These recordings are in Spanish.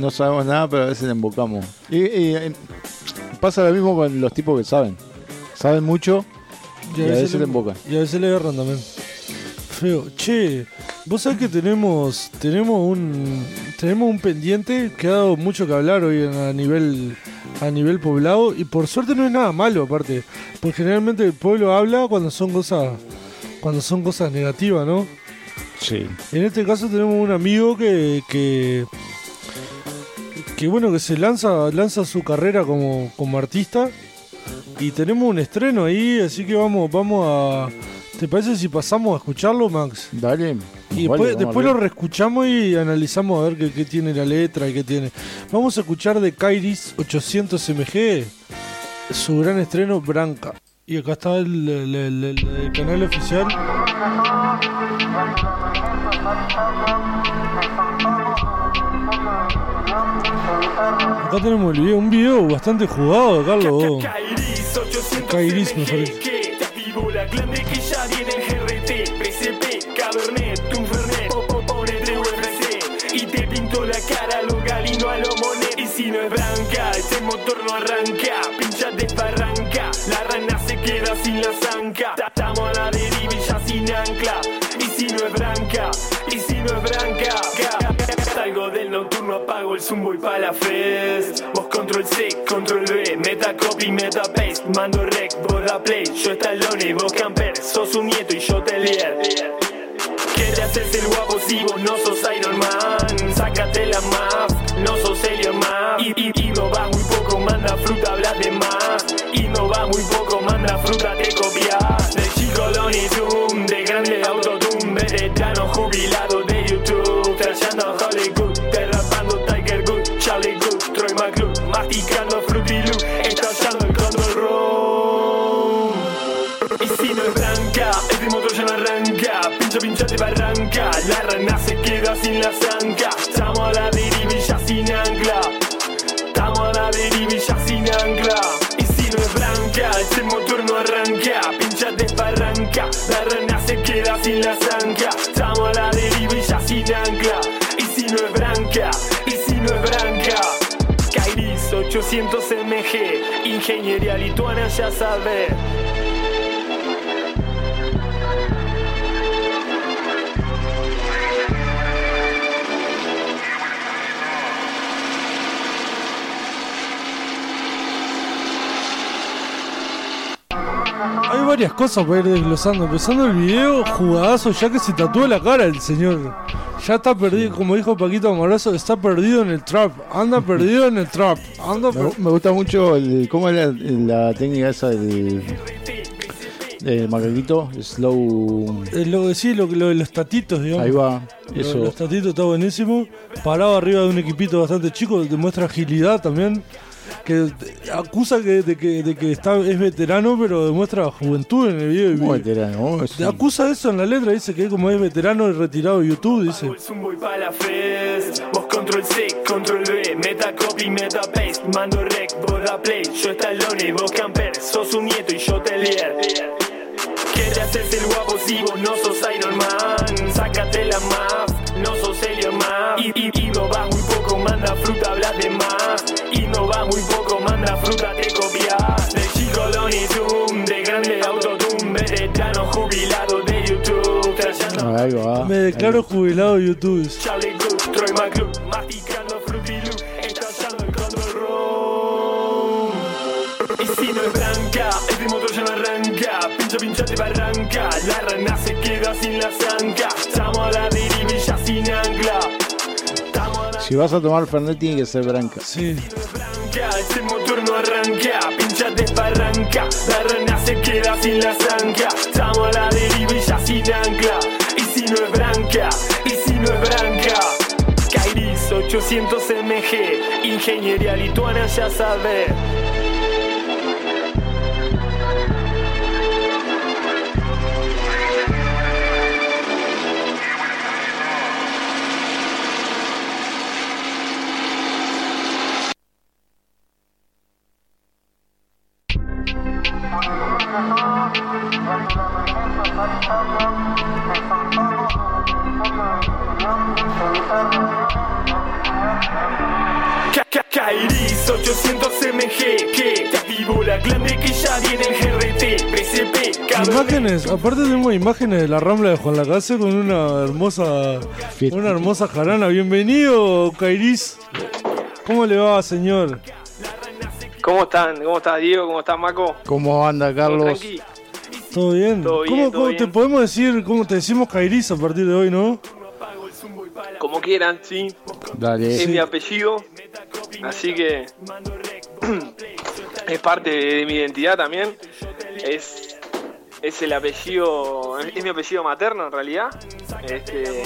no sabemos nada, pero a veces le embocamos. Y, y, eh, pasa lo mismo con los tipos que saben. Saben mucho y a veces le embocan. Y a veces le agarran también. Feo. Che, vos sabés que tenemos tenemos un tenemos un pendiente que ha dado mucho que hablar hoy a nivel a nivel poblado y por suerte no es nada malo aparte, porque generalmente el pueblo habla cuando son cosas cuando son cosas negativas, ¿no? Sí. En este caso tenemos un amigo que, que, que bueno, que se lanza, lanza su carrera como, como artista y tenemos un estreno ahí, así que vamos, vamos a... ¿Te parece si pasamos a escucharlo, Max? Dale. Y Vale, después, después lo reescuchamos y analizamos a ver qué, qué tiene la letra y qué tiene. Vamos a escuchar de Kairis 800 MG su gran estreno Branca. Y acá está el, el- el- el- el canal oficial. Acá tenemos el video, un video bastante jugado, Carlos. Kairis 800 Kairis, me parece. este motor no arranca, pincha desbarranca, la rana se queda sin la zanca, pa' la fest Vos control C, control V, meta copy, meta paste. Mando rec, da play, yo estalone, vos camper. Sos un nieto y yo te lier ¿Qué te el guapo si vos no sos Iron Man? Sácate la mask, no y si no es branca Kairis 800 MG Ingeniería lituana ya sabe Hay varias cosas para ir desglosando. Empezando el video, jugadazo, ya que se tatúa la cara el señor. Ya está perdido, como dijo Paquito Amoroso, está perdido en el trap. Anda perdido en el trap. Anda Me, me gusta mucho el, cómo es la, la técnica esa del, del macaquito, slow. eh, lo que sí, lo, lo de los tatitos, digamos. Ahí va, Lo eso. Los tatitos está buenísimo. Parado arriba de un equipito bastante chico, demuestra agilidad también. Que acusa que, de, que, de que está, es veterano, pero demuestra juventud en el video. Como veterano, es Te un- acusa eso en la letra, dice que como es veterano y retirado de YouTube, dice. Vos control C, control V Meta copy, meta paste. Mando rec, vos da play. Yo estalone, vos camper. Sos un nieto y yo te lier ¿Qué te haces el guapo si vos no sos Iron Man? Sácate la mask, no sos Elliot más y, y, y no va muy poco, manda fruta, hablas de más muy poco, manda fruta, te copias De chico Lonnie Zoom, de grande autotune Veterano jubilado de YouTube Trayendo Ahí va. Me declaro jubilado de YouTube. Charlie Good, Troy McClure, masticando Fruity Loop, estallando el control room. Y si no es branca, este motor ya no arranca, pincha, pincha, te barranca, la rana se queda sin la zanca, estamos a la deriva y ya sin ancla. Si vas a tomar Fernet, tiene que ser branca. Sí. La rana se queda sin la zanca, estamos a la deriva y ya sin ancla. Y si no es branca, y si no es branca. Kairis 800 MG, ingeniería lituana ya sabe. Kairis 800 MG que te activó la que ya viene en GRT, PCP. Imágenes, aparte tenemos imágenes de la Rambla de Juan Lacase con una hermosa una hermosa jarana. Bienvenido, Kairis. ¿Cómo le va, señor? ¿Cómo están? ¿Cómo estás, Diego? ¿Cómo estás, Maco? ¿Cómo anda, ¿Todo Carlos? tranqui? ¿Todo bien? Todo bien, ¿Cómo, todo cómo te bien. podemos decir, cómo te decimos Kairis a partir de hoy, no? Como quieran, sí. Es Dale. mi apellido. Así que es parte de mi identidad también. Es, es el apellido, es mi apellido materno en realidad. Este,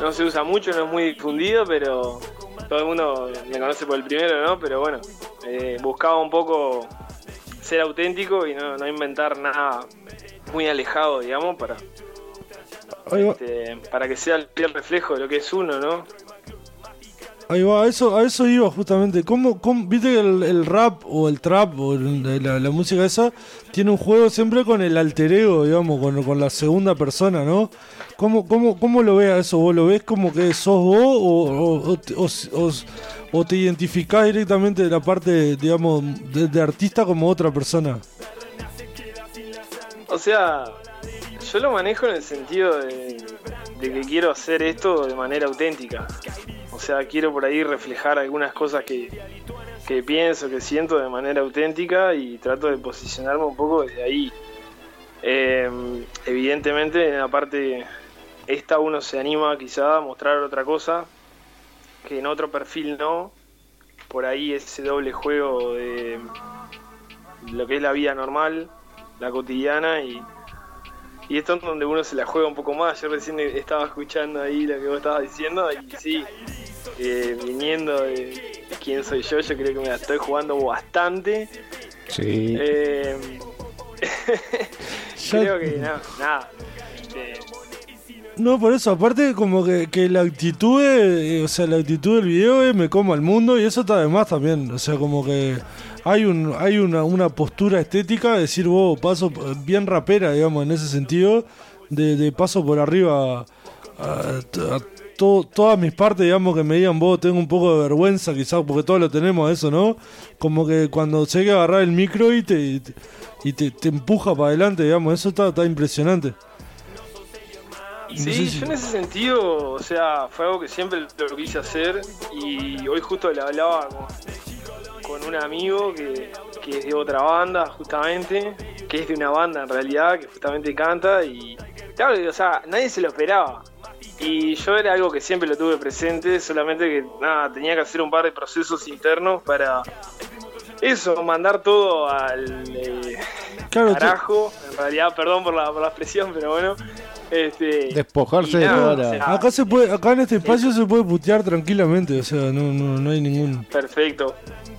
no se usa mucho, no es muy difundido, pero todo el mundo me conoce por el primero, ¿no? Pero bueno, eh, buscaba un poco ser auténtico y no, no inventar nada muy alejado, digamos, para, este, para que sea el fiel reflejo de lo que es uno, ¿no? Ahí va, a eso, a eso iba justamente. ¿Cómo, viste que el, rap o el trap o la, música esa tiene un juego siempre con el alter ego, digamos, con, la segunda persona, ¿no? ¿Cómo, cómo, cómo lo ves a eso? ¿Vos lo ves como que sos vos o, te- identificás directamente de la parte, digamos, de, artista como otra persona? O sea, yo lo manejo en el sentido de que quiero hacer esto de manera auténtica. O sea, quiero por ahí reflejar algunas cosas que, que pienso, que siento de manera auténtica y trato de posicionarme un poco desde ahí. Eh, evidentemente, en la parte esta uno se anima quizá a mostrar otra cosa que en otro perfil no. Por ahí ese doble juego de lo que es la vida normal, la cotidiana y, y esto es donde uno se la juega un poco más. Yo recién estaba escuchando ahí lo que vos estabas diciendo y sí, eh, viniendo de quién soy yo, yo creo que me la estoy jugando bastante. Sí. Eh, creo que no, nada. este, No, por eso, aparte como que, que la actitud, eh, o sea, la actitud del video es me como al mundo y eso está de más también, o sea, como que hay un hay una, una postura estética, de decir vos paso bien rapera, digamos, en ese sentido, de, paso por arriba a, a to- todas mis partes, digamos, que me digan vos, tengo un poco de vergüenza quizás, porque todos lo tenemos eso, ¿no? Como que cuando se hay que agarrar el micro y te, y te, te- empuja para adelante, digamos, eso está impresionante. No sé Sí, si- yo en ese sentido, o sea, fue algo que siempre lo quise hacer y hoy justo le hablaba con, con un amigo que, que es de otra banda, justamente, que es de una banda en realidad, que justamente canta y, claro, o sea, nadie se lo esperaba. Y yo era algo que siempre lo tuve presente, solamente que nada, tenía que hacer un par de procesos internos para eso, mandar todo al eh, Claro, carajo, en realidad, perdón por la, por la expresión, pero bueno. Este, Despojarse de nada, toda o la- sea, Acá se puede, acá en este espacio se puede putear tranquilamente, o sea, no, no, no hay ningún. Perfecto,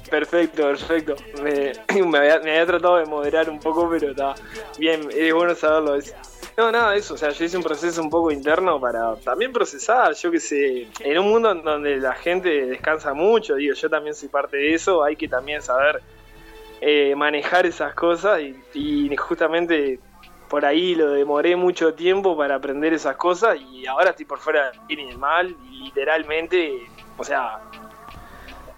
perfecto, perfecto. Me, me había, me había tratado de moderar un poco, pero está bien, es bueno saberlo. Es, no, nada eso, o sea, yo hice un proceso un poco interno para también procesar, yo que sé, en un mundo en donde la gente descansa mucho, digo, yo también soy parte de eso, hay que también saber eh, manejar esas cosas y, y justamente por ahí lo demoré mucho tiempo para aprender esas cosas y ahora estoy por fuera del bien y del mal, y literalmente, o sea,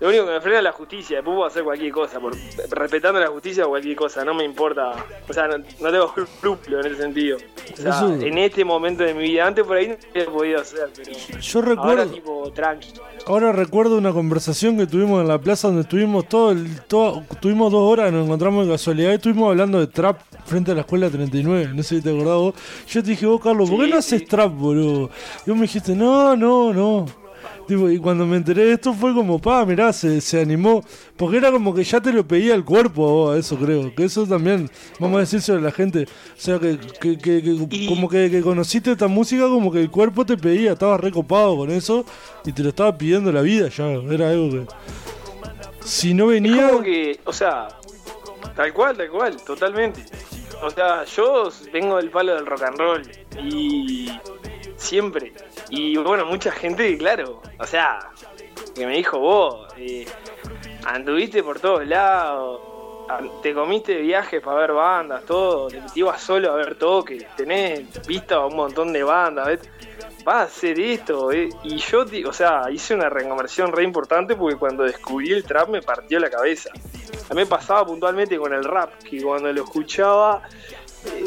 lo único que me frena es la justicia, después puedo hacer cualquier cosa, por, respetando la justicia cualquier cosa, no me importa, o sea, no, no tengo escrúpulos en ese sentido. O sea, Eso- en este momento de mi vida, antes por ahí no lo he podido hacer, pero Yo ahora recuerdo, tipo tranqui. ahora recuerdo una conversación que tuvimos en la plaza donde estuvimos todo el, todo, tuvimos dos horas, nos encontramos de casualidad y estuvimos hablando de trap frente a la escuela 39, no sé si te acordás vos. Yo te dije, vos Carlos, ¿por qué Sí, no haces trap, boludo? Y vos me dijiste, no, no, no. Tipo, y cuando me enteré de esto fue como, pa, mirá, se, se animó. Porque era como que ya te lo pedía el cuerpo a vos, eso creo. Que eso también, vamos a decir sobre la gente. O sea, que, que, que- que Y- como que, que conociste esta música, como que el cuerpo te pedía, estabas recopado con eso y te lo estaba pidiendo la vida ya. Era algo que. Si no Es venía. como que, o sea, tal cual, tal cual, totalmente. O sea, yo vengo del palo del rock and roll y siempre. Y bueno, mucha gente, claro, o sea, que me dijo vos, eh, anduviste por todos lados, te comiste viajes para ver bandas, todo, te ibas solo a ver todo, que tenés vista un montón de bandas, ¿ves? vas a hacer esto, ¿eh? y yo, o sea, hice una reconversión re importante porque cuando descubrí el trap me partió la cabeza. A mí me pasaba puntualmente con el rap, que cuando lo escuchaba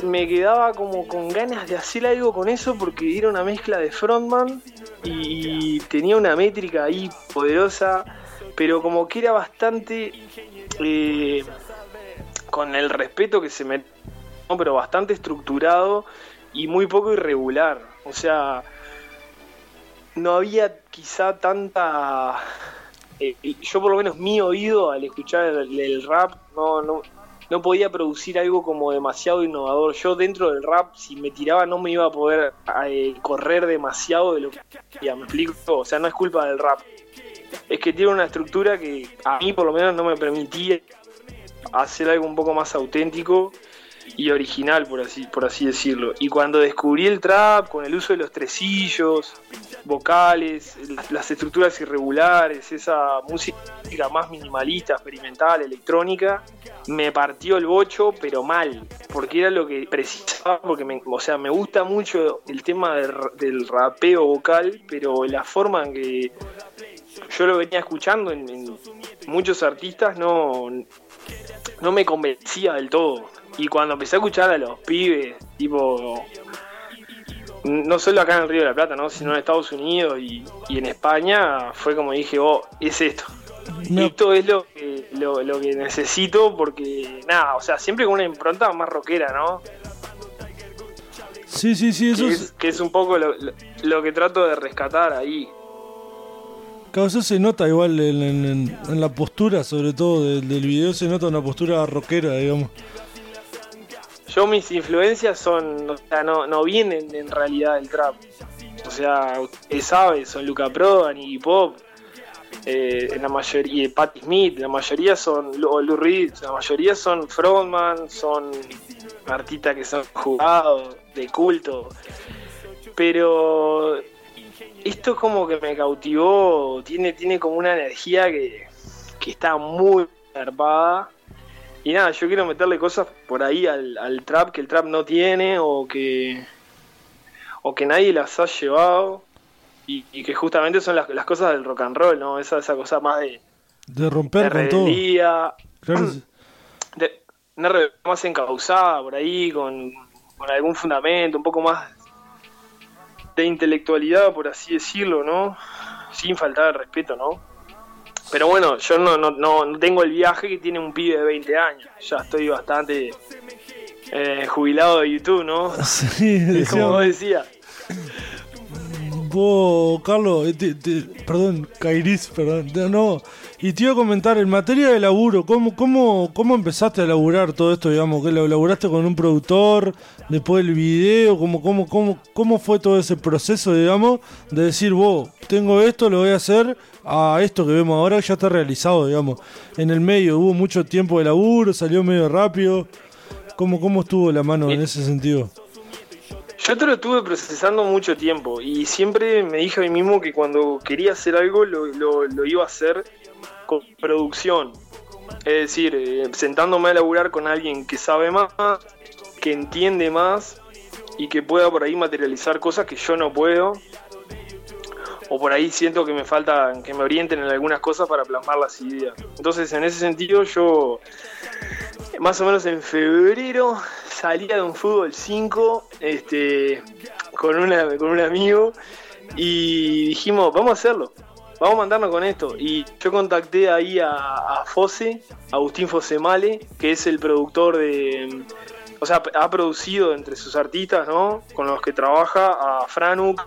me quedaba como con ganas de hacer algo con eso porque era una mezcla de frontman y tenía una métrica ahí poderosa, pero como que era bastante eh, con el respeto que se me no, pero bastante estructurado y muy poco irregular. O sea, no había quizá tanta eh, yo por lo menos mi oído al escuchar el, el rap no, no, no podía producir algo como demasiado innovador. Yo dentro del rap, si me tiraba, no me iba a poder eh, correr demasiado de lo que ya, me explico. O sea, no es culpa del rap. Es que tiene una estructura que a mí por lo menos no me permitía hacer algo un poco más auténtico y original, por así, por así decirlo. Y cuando descubrí el trap, con el uso de los tresillos, vocales, las, estructuras irregulares, esa música más minimalista, experimental, electrónica, me partió el bocho, pero mal, porque era lo que precisaba, porque me, o sea, me gusta mucho el tema del, del rapeo vocal, pero la forma en que yo lo venía escuchando en, en muchos artistas no, no me convencía del todo. Y cuando empecé a escuchar a los pibes, tipo, no solo acá en el Río de la Plata, ¿no? sino en Estados Unidos y, y en España, fue como dije, oh, es esto. No. Esto es lo que, lo, lo que necesito porque, nada, o sea, siempre con una impronta más rockera, ¿no? Sí, sí, sí, eso Que es, es, que es un poco lo, lo- lo que trato de rescatar ahí. claro, eso se nota igual en, en- en- en la postura, sobre todo del, del video, se nota una postura rockera, digamos. Yo mis influencias son, o sea, no, no vienen en realidad del trap. O sea, usted sabe, son Luca Prodan y Pop. Eh, en la mayoría, Patti Smith, la mayoría son, o Lou Reed, la mayoría son frontman, son artistas que son jugados, de culto. Pero esto es como que me cautivó, tiene, tiene como una energía que, que está muy zarpada. Y nada, yo quiero meterle cosas por ahí al, al trap que el trap no tiene o que o que nadie las ha llevado y, y que justamente son las, las cosas del rock and roll, ¿no? Esa, esa cosa más de, De de romper con todo. rebeldía, Claro, sí. de una rebelión más encauzada por ahí, con, con algún fundamento, un poco más de intelectualidad, por así decirlo, ¿no? Sin faltar al respeto, ¿no? Pero bueno, yo no, no, no, no tengo el viaje que tiene un pibe de 20 años. Ya estoy bastante eh, jubilado de YouTube, ¿no? Sí, decía- como vos decías. Vos, Carlos, eh, te- te- perdón, Kairis, perdón, no, no. Y te iba a comentar, en materia de laburo, ¿cómo, cómo, ¿cómo empezaste a laburar todo esto, digamos? ¿Que lo laburaste con un productor, después del video? ¿Cómo, cómo, cómo, ¿Cómo fue todo ese proceso, digamos, de decir, vos, tengo esto, lo voy a hacer a esto que vemos ahora, ya está realizado, digamos? En el medio, ¿hubo mucho tiempo de laburo, salió medio rápido? ¿Cómo, cómo estuvo la mano en ese sentido? Yo te lo estuve procesando mucho tiempo y siempre me dije a mí mismo que cuando quería hacer algo lo, lo- lo iba a hacer con producción. Es decir, eh, sentándome a laburar con alguien que sabe más, que entiende más y que pueda por ahí materializar cosas que yo no puedo. O por ahí siento que me falta que me orienten en algunas cosas para plasmar las ideas. Entonces, en ese sentido, yo más o menos en febrero salía de un fútbol 5 este, con, una, con un amigo y dijimos, vamos a hacerlo, vamos a mandarnos con esto. Y yo contacté ahí a, a Fose, Agustín Fosemale, que es el productor de... O sea, ha producido entre sus artistas, ¿no? Con los que trabaja a Franux,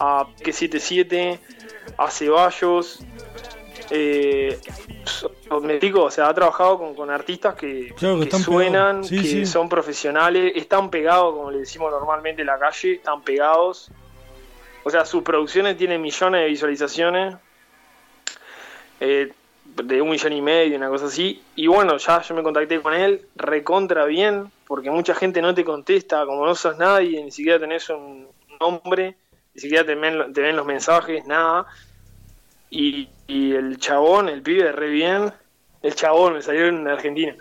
a P77, a Ceballos, eh, me explico, o sea, ha trabajado con, con artistas que, Claro, que que están suenan. Sí, que sí. son profesionales, están pegados, como le decimos normalmente en la calle, están pegados. O sea, sus producciones tienen millones de visualizaciones, eh, de un millón y medio, una cosa así. Y bueno, ya yo me contacté con él, recontra bien, porque mucha gente no te contesta, como no sos nadie, ni siquiera tenés un nombre, ni siquiera te ven, te ven los mensajes, nada. Y, y el chabón, el pibe, re bien. el chabón, me salió en Argentina.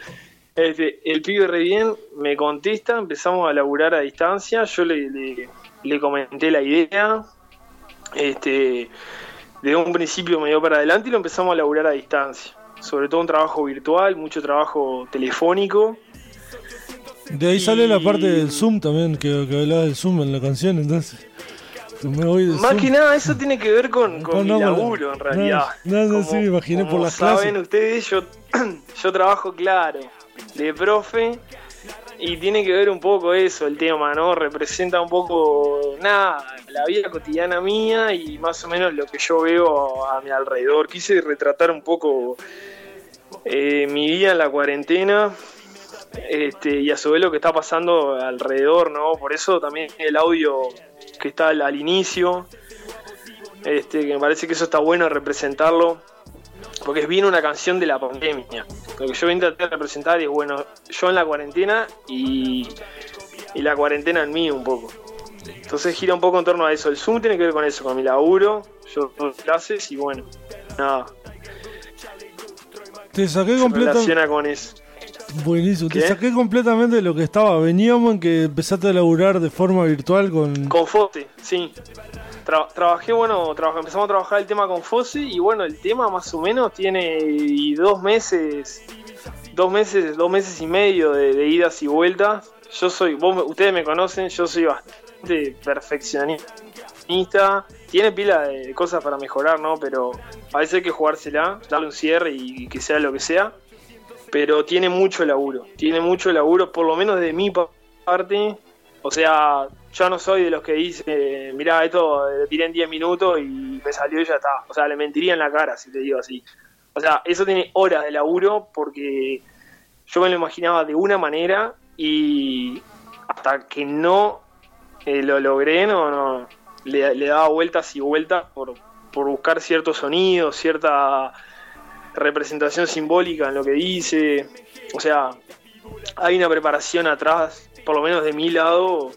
Este, el pibe re bien, me contesta, empezamos a laburar a distancia, yo le, le, le comenté la idea, este, de un principio me dio para adelante y lo empezamos a laburar a distancia. Sobre todo un trabajo virtual, mucho trabajo telefónico. De ahí sale la parte del Zoom también, que, que hablaba del Zoom en la canción, entonces. Que Me voy de Más que nada, eso tiene que ver con, con No, mi no, laburo, en realidad. no, no, sí, me imaginé por como las saben clases. ustedes, yo, yo trabajo, claro, de profe, y tiene que ver un poco eso, el tema, ¿no? Representa un poco, nada, la vida cotidiana mía y más o menos lo que yo veo a mi alrededor. Quise retratar un poco eh, mi vida en la cuarentena este, y a su vez lo que está pasando alrededor, ¿no? Por eso también el audio que está al, al inicio, este, que me parece que eso está bueno representarlo, porque es bien una canción de la pandemia. Lo que yo voy a intentar representar es, bueno, yo en la cuarentena y, y la cuarentena en mí un poco. Entonces gira un poco en torno a eso. El Zoom tiene que ver con eso, con mi laburo, yo doy clases y bueno, nada, Te saqué se completamente. relaciona con eso. Buenísimo. Te ¿Qué? saqué completamente de lo que estaba. Veníamos en que empezaste a laburar de forma virtual con. Con Fose, sí. Tra- trabajé, bueno, traba- empezamos a trabajar el tema con Fose y bueno, el tema más o menos tiene dos meses, dos meses, dos meses y medio de, de idas y vueltas. Yo soy, vos, ustedes me conocen, yo soy bastante perfeccionista. Tiene pila de cosas para mejorar, ¿no? Pero a veces hay que jugársela, darle un cierre y que sea lo que sea. Pero tiene mucho laburo, tiene mucho laburo, por lo menos de mi pa- parte. O sea, yo no soy de los que dice, mirá, esto lo tiré en 10 minutos y me salió y ya está. O sea, le mentiría en la cara si te digo así. O sea, eso tiene horas de laburo porque yo me lo imaginaba de una manera y hasta que no eh, lo logré, no, no le, le daba vueltas y vueltas por, por buscar ciertos sonidos, cierta representación simbólica en lo que dice. O sea, hay una preparación atrás, por lo menos de mi lado,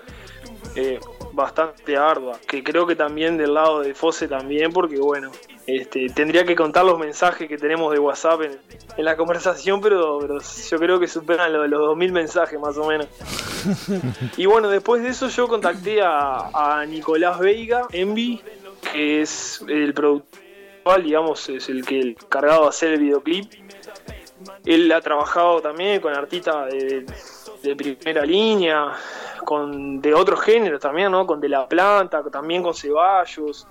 eh, bastante ardua. Que creo que también del lado de Fose también, porque bueno, este, tendría que contar los mensajes que tenemos de WhatsApp en, en la conversación, pero, pero yo creo que superan lo de los 2000 mensajes más o menos. Y bueno, después de eso yo contacté a, a Nicolás Veiga, Envy, que es el productor, digamos, es el que el cargado de hacer el videoclip. Él ha trabajado también con artistas de, primera línea, con de otros géneros también, ¿no? Con De La Planta, también con Ceballos,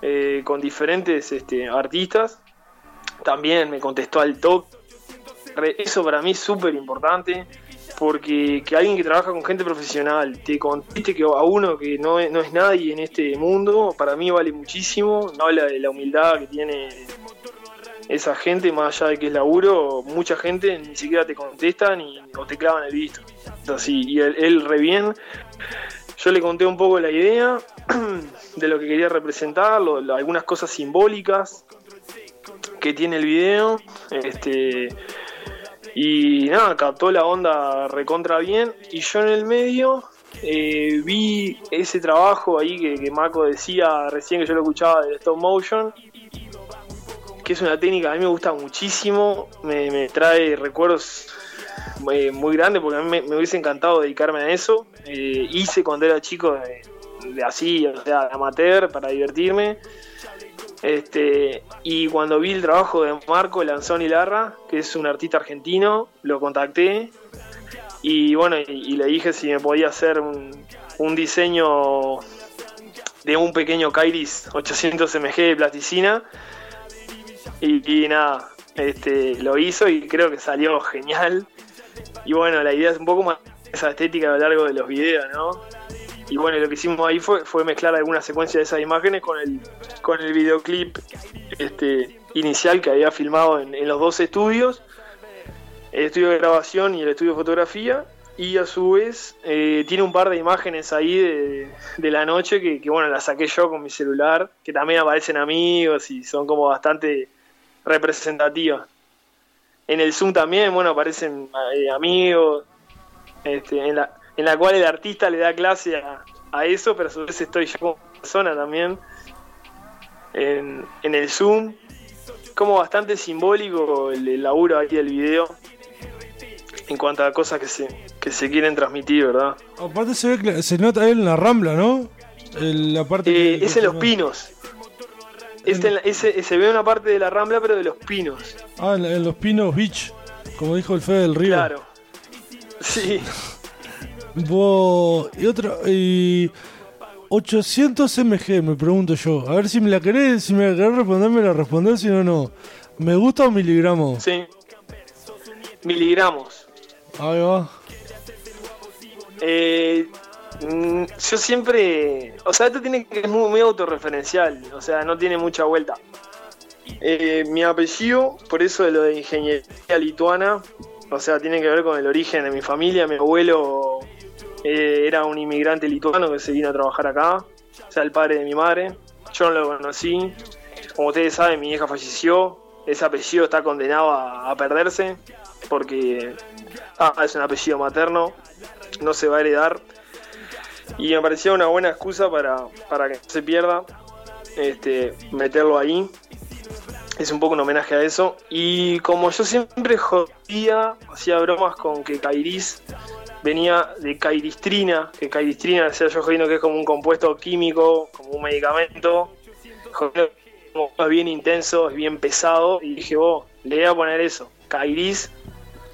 eh, con diferentes este, artistas. También me contestó al top. Eso para mí es súper importante porque que alguien que trabaja con gente profesional te conteste que a uno que no es, no es nadie en este mundo, para mí vale muchísimo. No habla de la humildad que tiene esa gente, más allá de que es laburo, mucha gente ni siquiera te contesta ni o te clavan el visto. Así, y él, él re bien. Yo le conté un poco la idea de lo que quería representar, algunas cosas simbólicas que tiene el video. Este, y nada, captó la onda recontra bien. Y yo en el medio eh, vi ese trabajo ahí que, que Mako decía recién que yo lo escuchaba de stop motion. Que es una técnica que a mí me gusta muchísimo. Me, trae recuerdos eh, muy grandes porque a mí me, hubiese encantado dedicarme a eso. Eh, hice cuando era chico de, de así, o sea, amateur para divertirme. Este, y cuando vi el trabajo de Marco Lanzoni Larra, que es un artista argentino, lo contacté y bueno, y, le dije si me podía hacer un, un diseño de un pequeño Kairis 800 mg de plasticina. Y, y nada, este, lo hizo y creo que salió genial. Y bueno, la idea es un poco más esa estética a lo largo de los videos, ¿no? Y bueno, lo que hicimos ahí fue, fue mezclar alguna secuencia de esas imágenes con el, con el videoclip este, inicial que había filmado en, los dos estudios, el estudio de grabación y el estudio de fotografía. Y a su vez eh, tiene un par de imágenes ahí de, de la noche que, que, bueno, las saqué yo con mi celular, que también aparecen amigos y son como bastante representativas. En el Zoom también, bueno, aparecen eh, amigos, este, en, la, en la cual el artista le da clase a, a eso, pero a su vez estoy yo como persona también en, en el Zoom. como bastante simbólico el, el laburo ahí del video en cuanto a cosas que se, que se quieren transmitir, ¿verdad? Aparte se ve que se nota ahí en la rambla, ¿no? El- la parte Eh, que- es en Los Pinos. Este en la- ese- se ve una parte de la Rambla, pero de Los Pinos. Ah, en los Pinos Beach, como dijo el Fede del Río. Claro. Sí. Y otro, y 800 mg, me pregunto yo. A ver si me la querés, si me la querés responder, me la respondés, si no, no. ¿Me gusta o miligramos? Sí. Miligramos. Ahí va. Eh, mm, yo siempre. O sea, esto tiene que es muy, muy autorreferencial. O sea, no tiene mucha vuelta. Eh, mi apellido, por eso de lo de ingeniería lituana, o sea, tiene que ver con el origen de mi familia. Mi abuelo eh, era un inmigrante lituano que se vino a trabajar acá, o sea, el padre de mi madre. Yo no lo conocí. Como ustedes saben, mi hija falleció. Ese apellido está condenado a, perderse porque ah, es un apellido materno, no se va a heredar. Y me parecía una buena excusa para, para que no se pierda, este, meterlo ahí. Es un poco un homenaje a eso. Y como yo siempre jodía, hacía bromas con que Kairis venía de cairistrina, que cairistrina, decía yo jodiendo que es como un compuesto químico, como un medicamento, jodiendo como bien intenso, es bien pesado, y dije, vos, le voy a poner eso, Kairis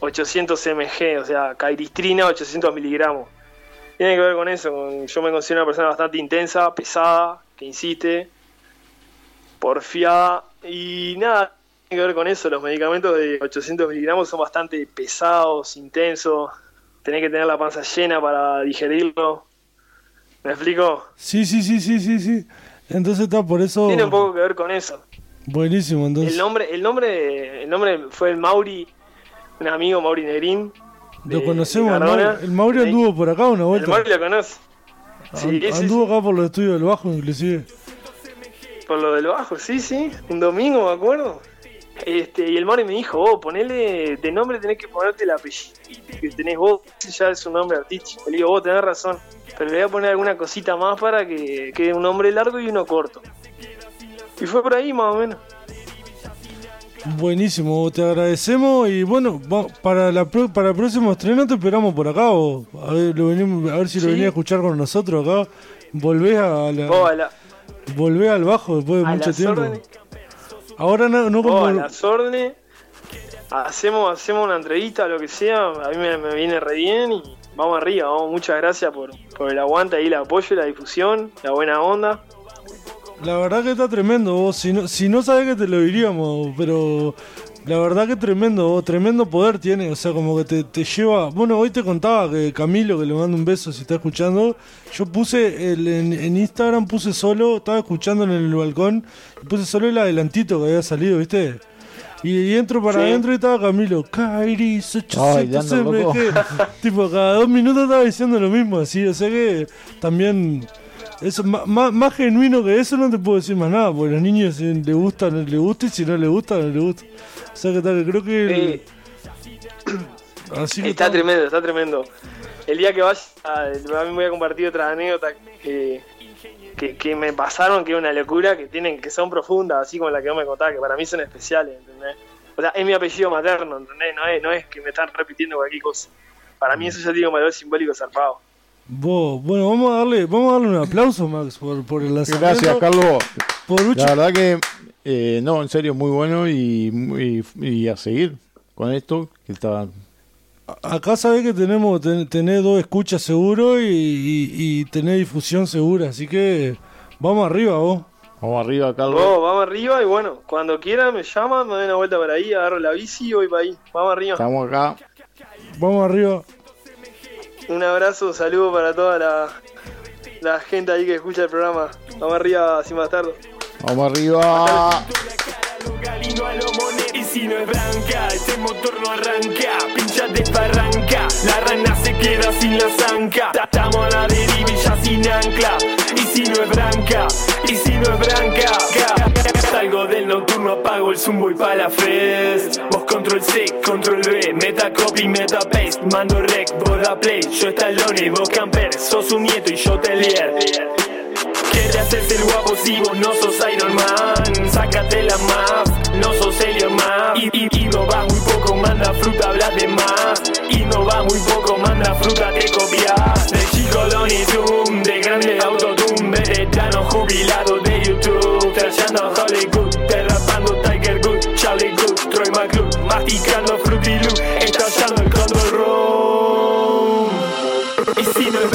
800 mg, o sea, cairistrina 800 miligramos. Tiene que ver con eso, yo me considero una persona bastante intensa, pesada, que insiste, porfiada, y nada, tiene que ver con eso, los medicamentos de 800 miligramos son bastante pesados, intensos, tenés que tener la panza llena para digerirlo. ¿Me explico? Sí, sí, sí, sí, sí, sí. Entonces está por eso. Tiene un poco que ver con eso. Buenísimo, entonces. El nombre, el nombre, el nombre fue el Mauri, un amigo Mauri Negrín. Lo conocemos, de el Cardona. Mauri, el anduvo por acá una El vuelta. Mauri lo conoce. Sí, anduvo acá por los estudios del Bajo, inclusive. Por lo del bajo, sí, sí. Un domingo, me acuerdo. Este, y el Mauri me dijo, vos, ponele, de nombre tenés que ponerte el apellido que tenés vos, ya es un nombre artístico. Le digo, vos tenés razón, pero le voy a poner alguna cosita más para que quede un nombre largo y uno corto. Y fue por ahí más o menos. Buenísimo, te agradecemos y bueno, para la pro- para el próximo estreno te esperamos por acá o a ver, lo venimos- a ver si lo Sí. venís a escuchar con nosotros acá. Volvés a la, a, la- volvés al bajo después de a mucho tiempo. Ahora no, no como a las órdenes, hacemos, hacemos una entrevista, lo que sea, a mí me, me viene re bien y vamos arriba, vamos, muchas gracias por, por el aguante ahí, el apoyo, la difusión, la buena onda. La verdad que está tremendo, vos. Si no, si no sabés que te lo diríamos, pero la verdad que tremendo. Tremendo poder tiene. O sea, como que te, te lleva. Bueno, hoy te contaba que Camilo, que le mando un beso si está escuchando. Yo puse el, en, en Instagram, puse solo, estaba escuchando en el balcón, puse solo el adelantito que había salido, ¿viste? Y, y entro para Sí. adentro y estaba Camilo, Kairis, 800 Ay, dando loco. MG. tipo, cada dos minutos estaba diciendo lo mismo, así. O sea que también. Eso, ma- más, genuino que eso no te puedo decir más nada, porque a los niños si le gusta, no le gusta, y si no le gusta, no le gusta. O sea que tal, creo que... el- Eh, así que Está está- tremendo, está tremendo. El día que vaya, a mí voy a compartir otra anécdota que, que, que me pasaron, que es una locura, que tienen que son profundas, así como la que vos me contaba, que para mí son especiales, ¿entendés? O sea, es mi apellido materno, ¿entendés? No es, no es que me están repitiendo cualquier cosa. Para mí eso ya tiene un valor simbólico zarpado. Vos- bueno, vamos a darle vamos a darle un aplauso, Max, por, por el lanzamiento. Gracias, Carlos. Por La verdad que, eh, no, en serio, muy bueno y, y, y a seguir con esto, que está... Acá sabés que tenemos ten- tenés dos escuchas seguro y, y, y tenés difusión segura, así que vamos arriba vos. Vamos arriba, Carlos. Vamos arriba y bueno, cuando quieran me llaman, me doy una vuelta por ahí, agarro la bici y voy para ahí. Vamos arriba. Estamos acá. Vamos arriba. Un abrazo, un saludo para toda la, la gente ahí que escucha el programa. Vamos arriba, sin bastardo. Vamos arriba. Y si no es branca, este motor no arranca Pincha de barranca, la rana se queda sin la zanca el zoom, voy pa' la fest Vos control C, control V, meta copy, meta paste Mando rec, vos da play, yo estalone, vos camper Sos un nieto y yo telier ¿Qué te haces el guapo si vos no sos Iron Man? Sácate la mask no sos serio más. Y, y, y no va muy poco, manda fruta, hablas de más. Y no va muy poco, manda fruta, te copias. De chico Looney Tunes, de grande autotune, veterano jubilado de YouTube. Trayendo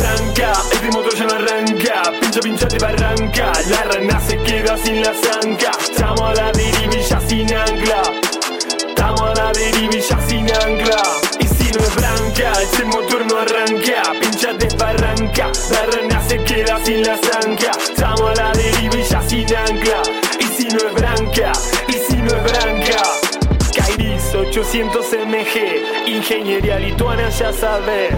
branca, este motor ya no arranca. Pincha, pincha, te barranca. La rana se queda sin la zanca. Estamos a la deriva y sin ancla. Estamos a la deriva y ya sin ancla. Y si no es branca, este motor no arranca. Pincha, te barranca. La rana se queda sin la zanca. Estamos a la deriva y ya sin ancla. Y si no es branca, y si no es branca Kairis 800 MG, ingeniería lituana ya sabe